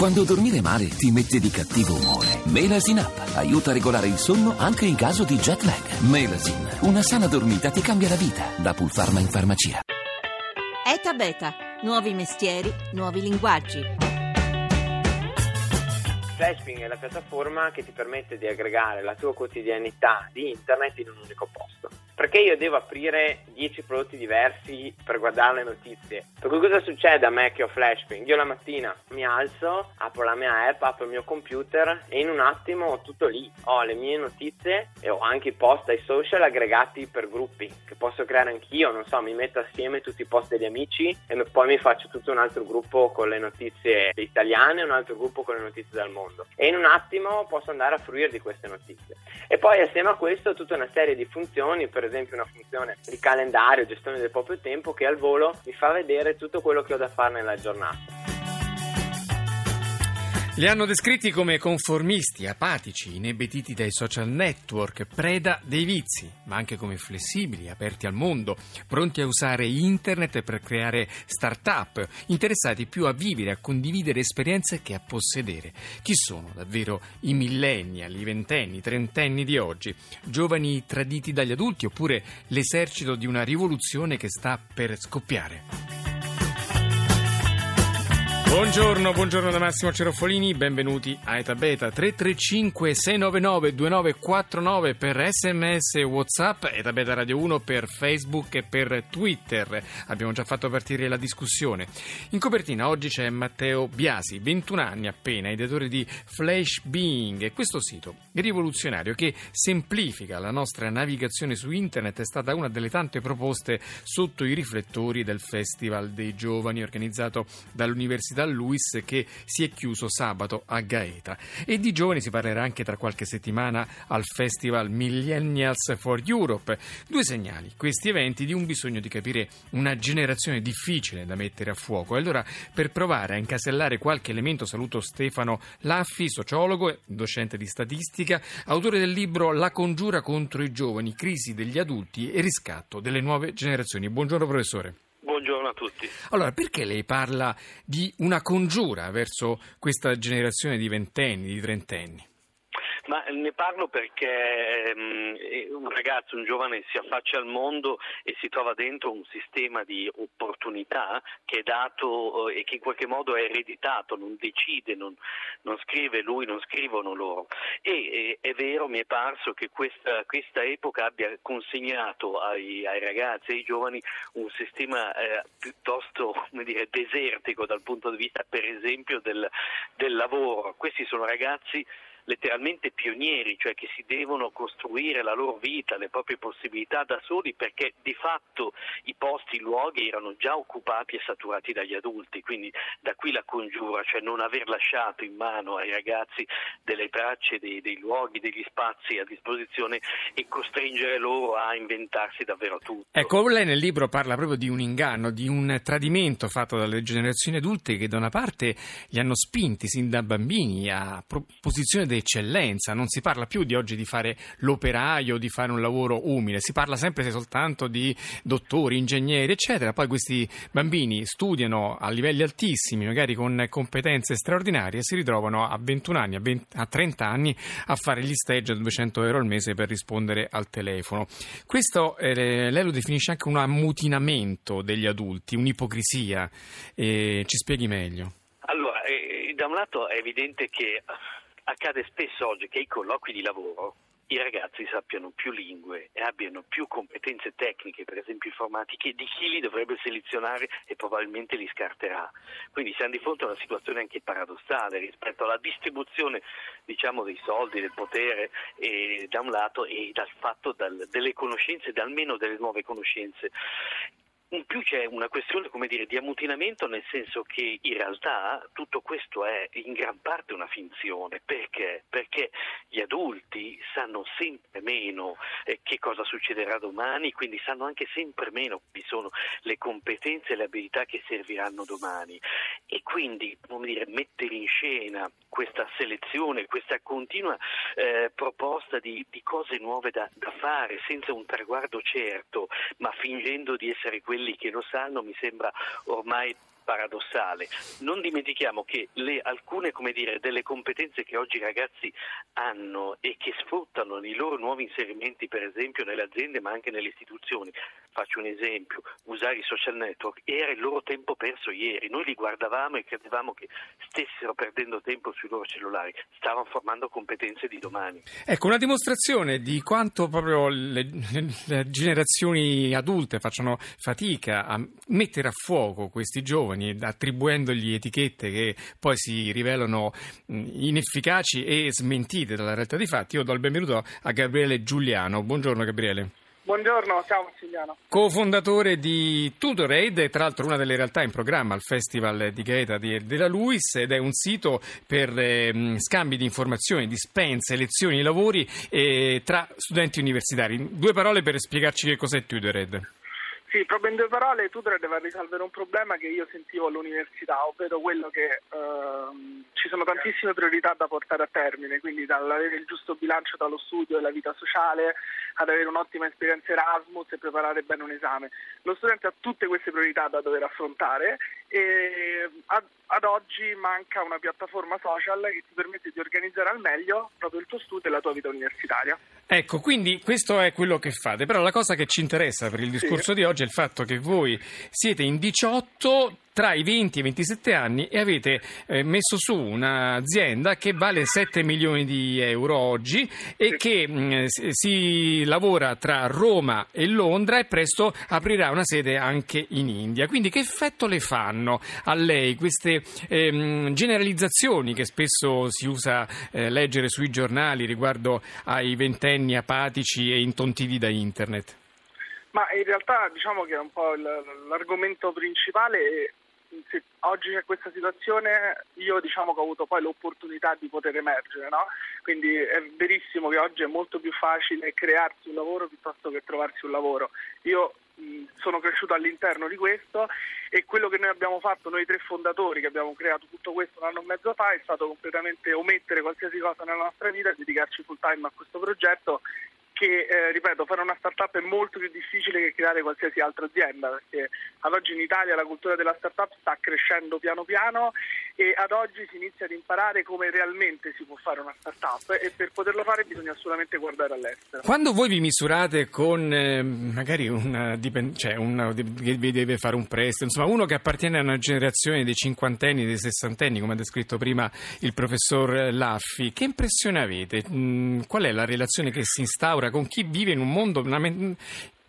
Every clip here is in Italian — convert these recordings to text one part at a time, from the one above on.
Quando dormire male ti mette di cattivo umore. Melasin Up aiuta a regolare il sonno anche in caso di jet lag. Melasin, una sana dormita ti cambia la vita. Da Pulpharma in farmacia. ETA Beta, nuovi mestieri, nuovi linguaggi. Flashping è la piattaforma che ti permette di aggregare la tua quotidianità di internet in un unico posto. Perché io devo aprire 10 prodotti diversi per guardare le notizie? Per cui cosa succede a me che ho Flashping? Io la mattina mi alzo, apro la mia app, apro il mio computer e in un attimo ho tutto lì. Ho le mie notizie e ho anche i post ai social aggregati per gruppi che posso creare anch'io. Non so, mi metto assieme tutti i post degli amici e poi mi faccio tutto un altro gruppo con le notizie italiane un altro gruppo con le notizie del mondo e in un attimo posso andare a fruire di queste notizie. E poi assieme a questo tutta una serie di funzioni, per esempio una funzione di calendario, gestione del proprio tempo che al volo mi fa vedere tutto quello che ho da fare nella giornata. Li hanno descritti come conformisti, apatici, inebetiti dai social network, preda dei vizi, ma anche come flessibili, aperti al mondo, pronti a usare internet per creare start-up, interessati più a vivere, a condividere esperienze che a possedere. Chi sono davvero i millennial, i ventenni, i trentenni di oggi? Giovani traditi dagli adulti oppure l'esercito di una rivoluzione che sta per scoppiare? Buongiorno, buongiorno da Massimo Cerofolini, benvenuti a Eta Beta 335 699 2949 per sms e whatsapp, Eta Beta Radio 1 per Facebook e per Twitter. Abbiamo già fatto partire la discussione. In copertina oggi c'è Matteo Biasi, 21 anni appena, ideatore di Flash Being questo sito rivoluzionario che semplifica la nostra navigazione su internet è stata una delle tante proposte sotto i riflettori del Festival dei Giovani organizzato dall'Università dal Luis che si è chiuso sabato a Gaeta. E di giovani si parlerà anche tra qualche settimana al Festival Millennials for Europe. Due segnali, questi eventi, di un bisogno di capire una generazione difficile da mettere a fuoco. E allora, per provare a incasellare qualche elemento, saluto Stefano Laffi, sociologo e docente di statistica, autore del libro La congiura contro i giovani, crisi degli adulti e riscatto delle nuove generazioni. Buongiorno professore. Buongiorno a tutti. Allora, perché lei parla di una congiura verso questa generazione di ventenni, di trentenni? Ma ne parlo perché um, un ragazzo, un giovane si affaccia al mondo e si trova dentro un sistema di opportunità che è dato uh, e che in qualche modo è ereditato, non decide, non, non scrive lui, non scrivono loro. E, e, è vero, mi è parso che questa, questa epoca abbia consegnato ai, ai, ragazzi, ai giovani, un sistema eh, piuttosto dire, desertico dal punto di vista, per esempio, del, del lavoro. Questi sono ragazzi letteralmente pionieri, cioè che si devono costruire la loro vita, le proprie possibilità da soli perché di fatto i posti, i luoghi erano già occupati e saturati dagli adulti, quindi da qui la congiura, cioè non aver lasciato in mano ai ragazzi delle tracce dei, dei luoghi, degli spazi a disposizione e costringere loro a inventarsi davvero tutto. Ecco, lei nel libro parla proprio di un inganno, di un tradimento fatto dalle generazioni adulte che da una parte li hanno spinti sin da bambini a posizione d'eccellenza, non si parla più di oggi di fare l'operaio, di fare un lavoro umile, si parla sempre soltanto di dottori, ingegneri, eccetera. Poi questi bambini studiano a livelli altissimi, magari con competenze straordinarie, e si ritrovano a 21 anni, a, 20, a 30 anni a fare gli stage a 200 euro al mese per rispondere al telefono. Questo eh, lei lo definisce anche un ammutinamento degli adulti, un'ipocrisia. Eh, ci spieghi meglio? Allora, eh, da un lato è evidente che accade spesso oggi che i colloqui di lavoro i ragazzi sappiano più lingue e abbiano più competenze tecniche, per esempio informatiche, di chi li dovrebbe selezionare e probabilmente li scarterà. Quindi siamo di fronte a una situazione anche paradossale rispetto alla distribuzione diciamo, dei soldi, del potere eh, da un lato e dal fatto dal, delle conoscenze, almeno delle nuove conoscenze. In più c'è una questione come dire, di ammutinamento nel senso che in realtà tutto questo è in gran parte una finzione. Perché? Perché gli adulti sanno sempre meno eh, che cosa succederà domani, quindi sanno anche sempre meno quali sono le competenze e le abilità che serviranno domani. E quindi dire, mettere in scena questa selezione, questa continua eh, proposta di, di, cose nuove da, da fare senza un traguardo certo, ma fingendo di essere quelli quelli che lo sanno mi sembra ormai paradossale. Non dimentichiamo che le, alcune dire, delle competenze che oggi i ragazzi hanno e che sfruttano nei loro nuovi inserimenti, per esempio nelle aziende ma anche nelle istituzioni, faccio un esempio, usare i social network, era il loro tempo perso ieri. Noi li guardavamo e credevamo che stessero perdendo tempo sui loro cellulari, stavano formando competenze di domani. Ecco, una dimostrazione di quanto proprio le, le generazioni adulte facciano fatica a mettere a fuoco questi giovani, attribuendogli etichette che poi si rivelano inefficaci e smentite dalla realtà dei fatti. Io do il benvenuto a Gabriele Giuliano. Buongiorno Gabriele. Buongiorno, ciao Massimiliano. Co-fondatore di Tutorade, tra l'altro una delle realtà in programma al Festival di Gaeta di, della Luis ed è un sito per eh, scambi di informazioni, dispense, lezioni lavori eh, tra studenti universitari. Due parole per spiegarci che cos'è Tutorade. Sì, proprio in due parole, Tutor deve risolvere un problema che io sentivo all'università, ovvero quello che ehm, ci sono tantissime priorità da portare a termine, quindi dall'avere il giusto bilancio tra lo studio e la vita sociale, ad avere un'ottima esperienza Erasmus e preparare bene un esame. Lo studente ha tutte queste priorità da dover affrontare e ad, ad oggi manca una piattaforma social che ti permette di organizzare al meglio proprio il tuo studio e la tua vita universitaria. Ecco, quindi questo è quello che fate, però la cosa che ci interessa per il discorso sì. di oggi è il fatto che voi siete in 18 tra i 20 e i 27 anni e avete eh, messo su un'azienda che vale 7 milioni di euro oggi e che mh, mm, si lavora tra Roma e Londra e presto aprirà una sede anche in India. Quindi che effetto le fanno a lei queste ehm, generalizzazioni che spesso si usa eh, leggere sui giornali riguardo ai ventenni apatici e intontiti da internet? Ma in realtà diciamo che è un po' l'argomento principale se oggi c'è questa situazione io diciamo che ho avuto poi l'opportunità di poter emergere, no? quindi è verissimo che oggi è molto più facile crearsi un lavoro piuttosto che trovarsi un lavoro. Io sono cresciuto all'interno di questo e quello che noi abbiamo fatto, noi tre fondatori che abbiamo creato tutto questo un anno e mezzo fa, è stato completamente omettere qualsiasi cosa nella nostra vita e dedicarci full time a questo progetto che, eh, ripeto, fare una startup è molto più difficile che creare qualsiasi altra azienda, perché ad oggi in Italia la cultura della startup sta crescendo piano piano e ad oggi si inizia ad imparare come realmente si può fare una startup e per poterlo fare bisogna assolutamente guardare all'estero. Quando voi vi misurate con eh, magari una, cioè una, che vi deve fare un prestito, insomma uno che appartiene a una generazione dei cinquantenni, dei sessantenni, come ha descritto prima il professor Laffi, che impressione avete? Mm, qual è la relazione che si instaura con chi vive in un mondo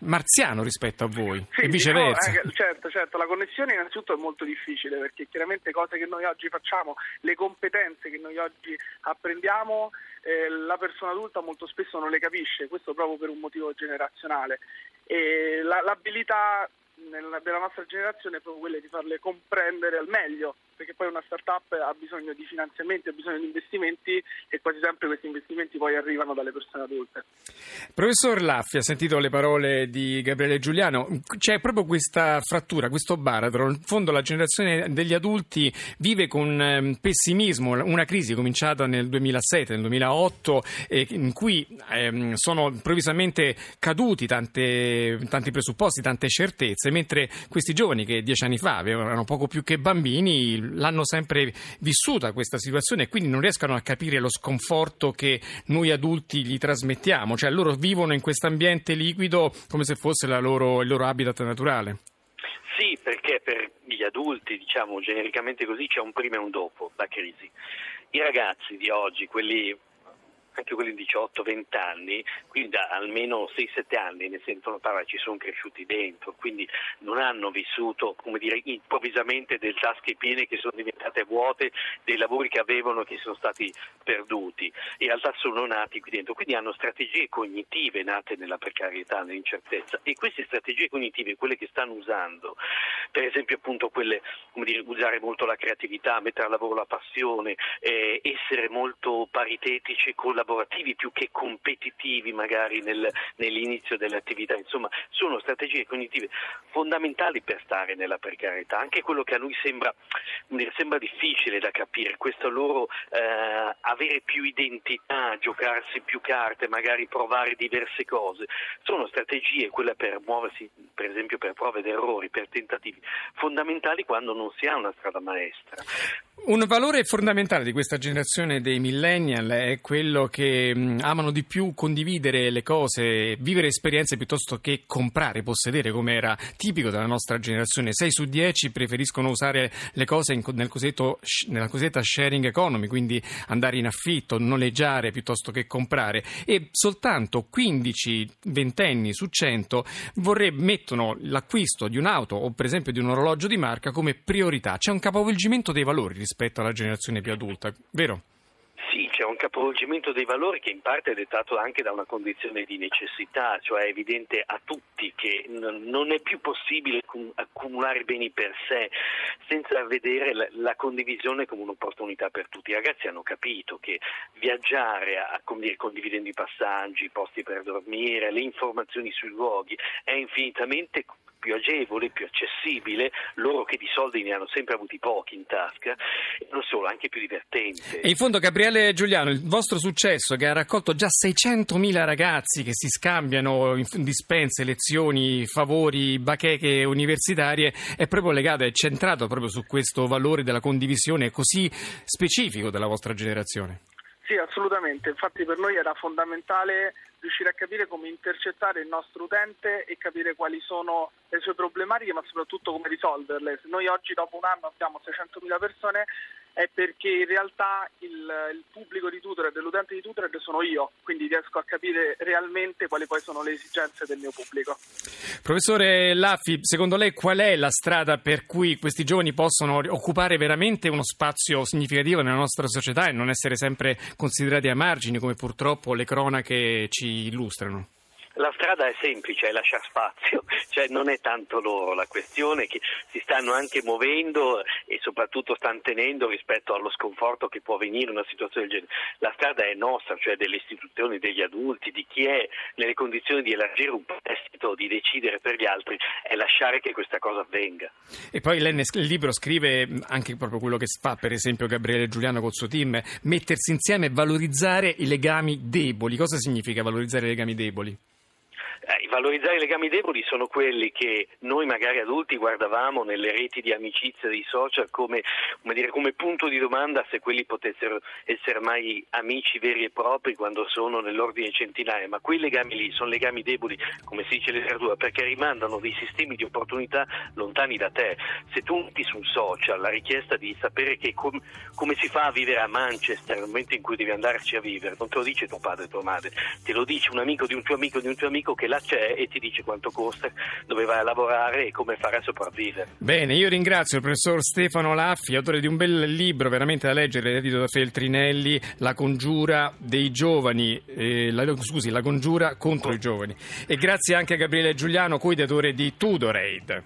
marziano rispetto a voi sì, e viceversa. No, eh, certo, certo, la connessione innanzitutto è molto difficile perché chiaramente cose che noi oggi facciamo, le competenze che noi oggi apprendiamo, eh, la persona adulta molto spesso non le capisce, questo proprio per un motivo generazionale. E la, l'abilità nella, della nostra generazione è proprio quella di farle comprendere al meglio perché poi una startup ha bisogno di finanziamenti, ha bisogno di investimenti e quasi sempre questi investimenti poi arrivano dalle persone adulte. Professor Laffi, ha sentito le parole di Gabriele Giuliano, c'è proprio questa frattura, questo baratro, in fondo la generazione degli adulti vive con ehm, pessimismo. Una crisi cominciata nel 2007, nel 2008 in cui ehm, sono improvvisamente caduti tante, tanti presupposti, tante certezze, mentre questi giovani che dieci anni fa avevano poco più che bambini l'hanno sempre vissuta questa situazione e quindi non riescono a capire lo sconforto che noi adulti gli trasmettiamo, cioè loro vivono in questo ambiente liquido come se fosse loro, il loro habitat naturale. Sì, perché per gli adulti, diciamo genericamente così, c'è un prima e un dopo la crisi. I ragazzi di oggi, quelli anche quelli di 18-20 anni, quindi da almeno 6-7 anni ne sentono parlare, ci sono cresciuti dentro, quindi non hanno vissuto, come dire, improvvisamente delle tasche piene che sono diventate vuote, dei lavori che avevano che sono stati perduti. In realtà sono nati qui dentro, quindi hanno strategie cognitive nate nella precarietà, nell'incertezza e queste strategie cognitive, quelle che stanno usando, per esempio appunto quelle, come dire, usare molto la creatività, mettere a lavoro la passione, eh, essere molto paritetici con la collaborativi più che competitivi magari nel, nell'inizio delle attività. Insomma, sono strategie cognitive fondamentali per stare nella precarietà. Anche quello che a noi sembra, sembra difficile da capire, questo loro eh, avere più identità, giocarsi più carte, magari provare diverse cose, sono strategie, quelle per muoversi per esempio per prove ed errori, per tentativi, fondamentali quando non si ha una strada maestra. Un valore fondamentale di questa generazione dei millennial è quello che mh, amano di più condividere le cose, vivere esperienze piuttosto che comprare, possedere, come era tipico della nostra generazione. 6 su 10 preferiscono usare le cose nel nella cosiddetta sharing economy, quindi andare in affitto, noleggiare piuttosto che comprare e soltanto 15 ventenni su 100 vorrebbero mettono l'acquisto di un'auto o per esempio di un orologio di marca come priorità. C'è un capovolgimento dei valori rispetto alla generazione più adulta, vero? Sì, c'è un capovolgimento dei valori che in parte è dettato anche da una condizione di necessità, cioè è evidente a tutti che non è più possibile accumulare beni per sé senza vedere la, condivisione come un'opportunità per tutti. I ragazzi hanno capito che viaggiare condividendo i passaggi, i posti per dormire, le informazioni sui luoghi è infinitamente più agevole, più accessibile, loro che di soldi ne hanno sempre avuti pochi in tasca, e non solo, anche più divertente. E in fondo Gabriele Giuliano, il vostro successo che ha raccolto già 600.000 ragazzi che si scambiano in dispense, lezioni, favori, bacheche universitarie, è proprio legato, è centrato proprio su questo valore della condivisione così specifico della vostra generazione. Sì, assolutamente. Infatti per noi era fondamentale riuscire a capire come intercettare il nostro utente e capire quali sono le sue problematiche, ma soprattutto come risolverle. Se noi oggi dopo un anno abbiamo 600.000 persone è perché in realtà il, il pubblico di Tutored l'utente di Tutored sono io, quindi riesco a capire realmente quali poi sono le esigenze del mio pubblico. Professore Laffi, secondo lei qual è la strada per cui questi giovani possono occupare veramente uno spazio significativo nella nostra società e non essere sempre considerati a margini come purtroppo le cronache ci illustrano? La strada è semplice, è lasciare spazio, cioè non è tanto loro la questione che si stanno anche muovendo e soprattutto stanno tenendo rispetto allo sconforto che può venire una situazione del genere. La strada è nostra, cioè delle istituzioni, degli adulti, di chi è nelle condizioni di elargire un prestito, di decidere per gli altri, è lasciare che questa cosa avvenga. E poi lei nel libro scrive anche proprio quello che fa per esempio Gabriele Giuliano col suo team, mettersi insieme e valorizzare i legami deboli. Cosa significa valorizzare i legami deboli? Eh, valorizzare i legami deboli sono quelli che noi magari adulti guardavamo nelle reti di amicizia dei social come, come, dire, come punto di domanda se quelli potessero essere mai amici veri e propri quando sono nell'ordine centinaia, ma quei legami lì sono legami deboli, come si dice letteratura, perché rimandano dei sistemi di opportunità lontani da te. Se tu metti su un social la richiesta di sapere com- come si fa a vivere a Manchester nel momento in cui devi andarci a vivere, non te lo dice tuo padre e tua madre, te lo dice un amico di un tuo amico di un tuo amico che là c'è e ti dice quanto costa, dove vai a lavorare e come fare a sopravvivere. Bene, io ringrazio il professor Stefano Laffi, autore di un bel libro veramente da leggere, edito da Feltrinelli, La congiura dei giovani, eh, la, scusi, La congiura contro oh. i giovani. E grazie anche a Gabriele Giuliano, coidatore di Tudoraid.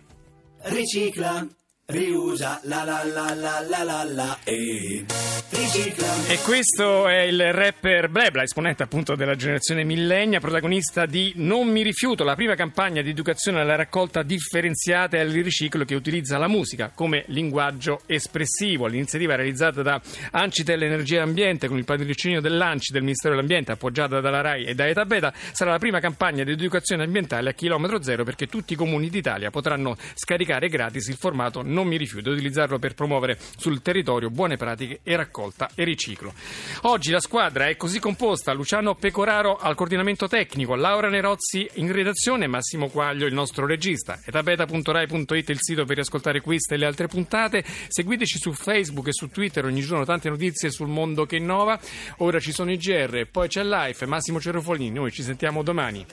Ricicla riusa la la la la la la la e ricicla. E questo è il rapper Blebla, esponente appunto della generazione millennia, protagonista di Non mi rifiuto, la prima campagna di educazione alla raccolta differenziata e al riciclo che utilizza la musica come linguaggio espressivo. L'iniziativa realizzata da Ancitel Energia e Ambiente con il patrocinio dell'Anci del Ministero dell'Ambiente, appoggiata dalla RAI e da Eta Beta, sarà la prima campagna di educazione ambientale a chilometro zero perché tutti i comuni d'Italia potranno scaricare gratis il formato non mi rifiuto di utilizzarlo per promuovere sul territorio buone pratiche e raccolta e riciclo. Oggi la squadra è così composta: Luciano Pecoraro al coordinamento tecnico, Laura Nerozzi in redazione, Massimo Quaglio il nostro regista. Etabeta.rai.it il sito per riascoltare queste e le altre puntate. Seguiteci su Facebook e su Twitter, ogni giorno tante notizie sul mondo che innova. Ora ci sono i GR, poi c'è Life, Massimo Cerofolini. Noi ci sentiamo domani.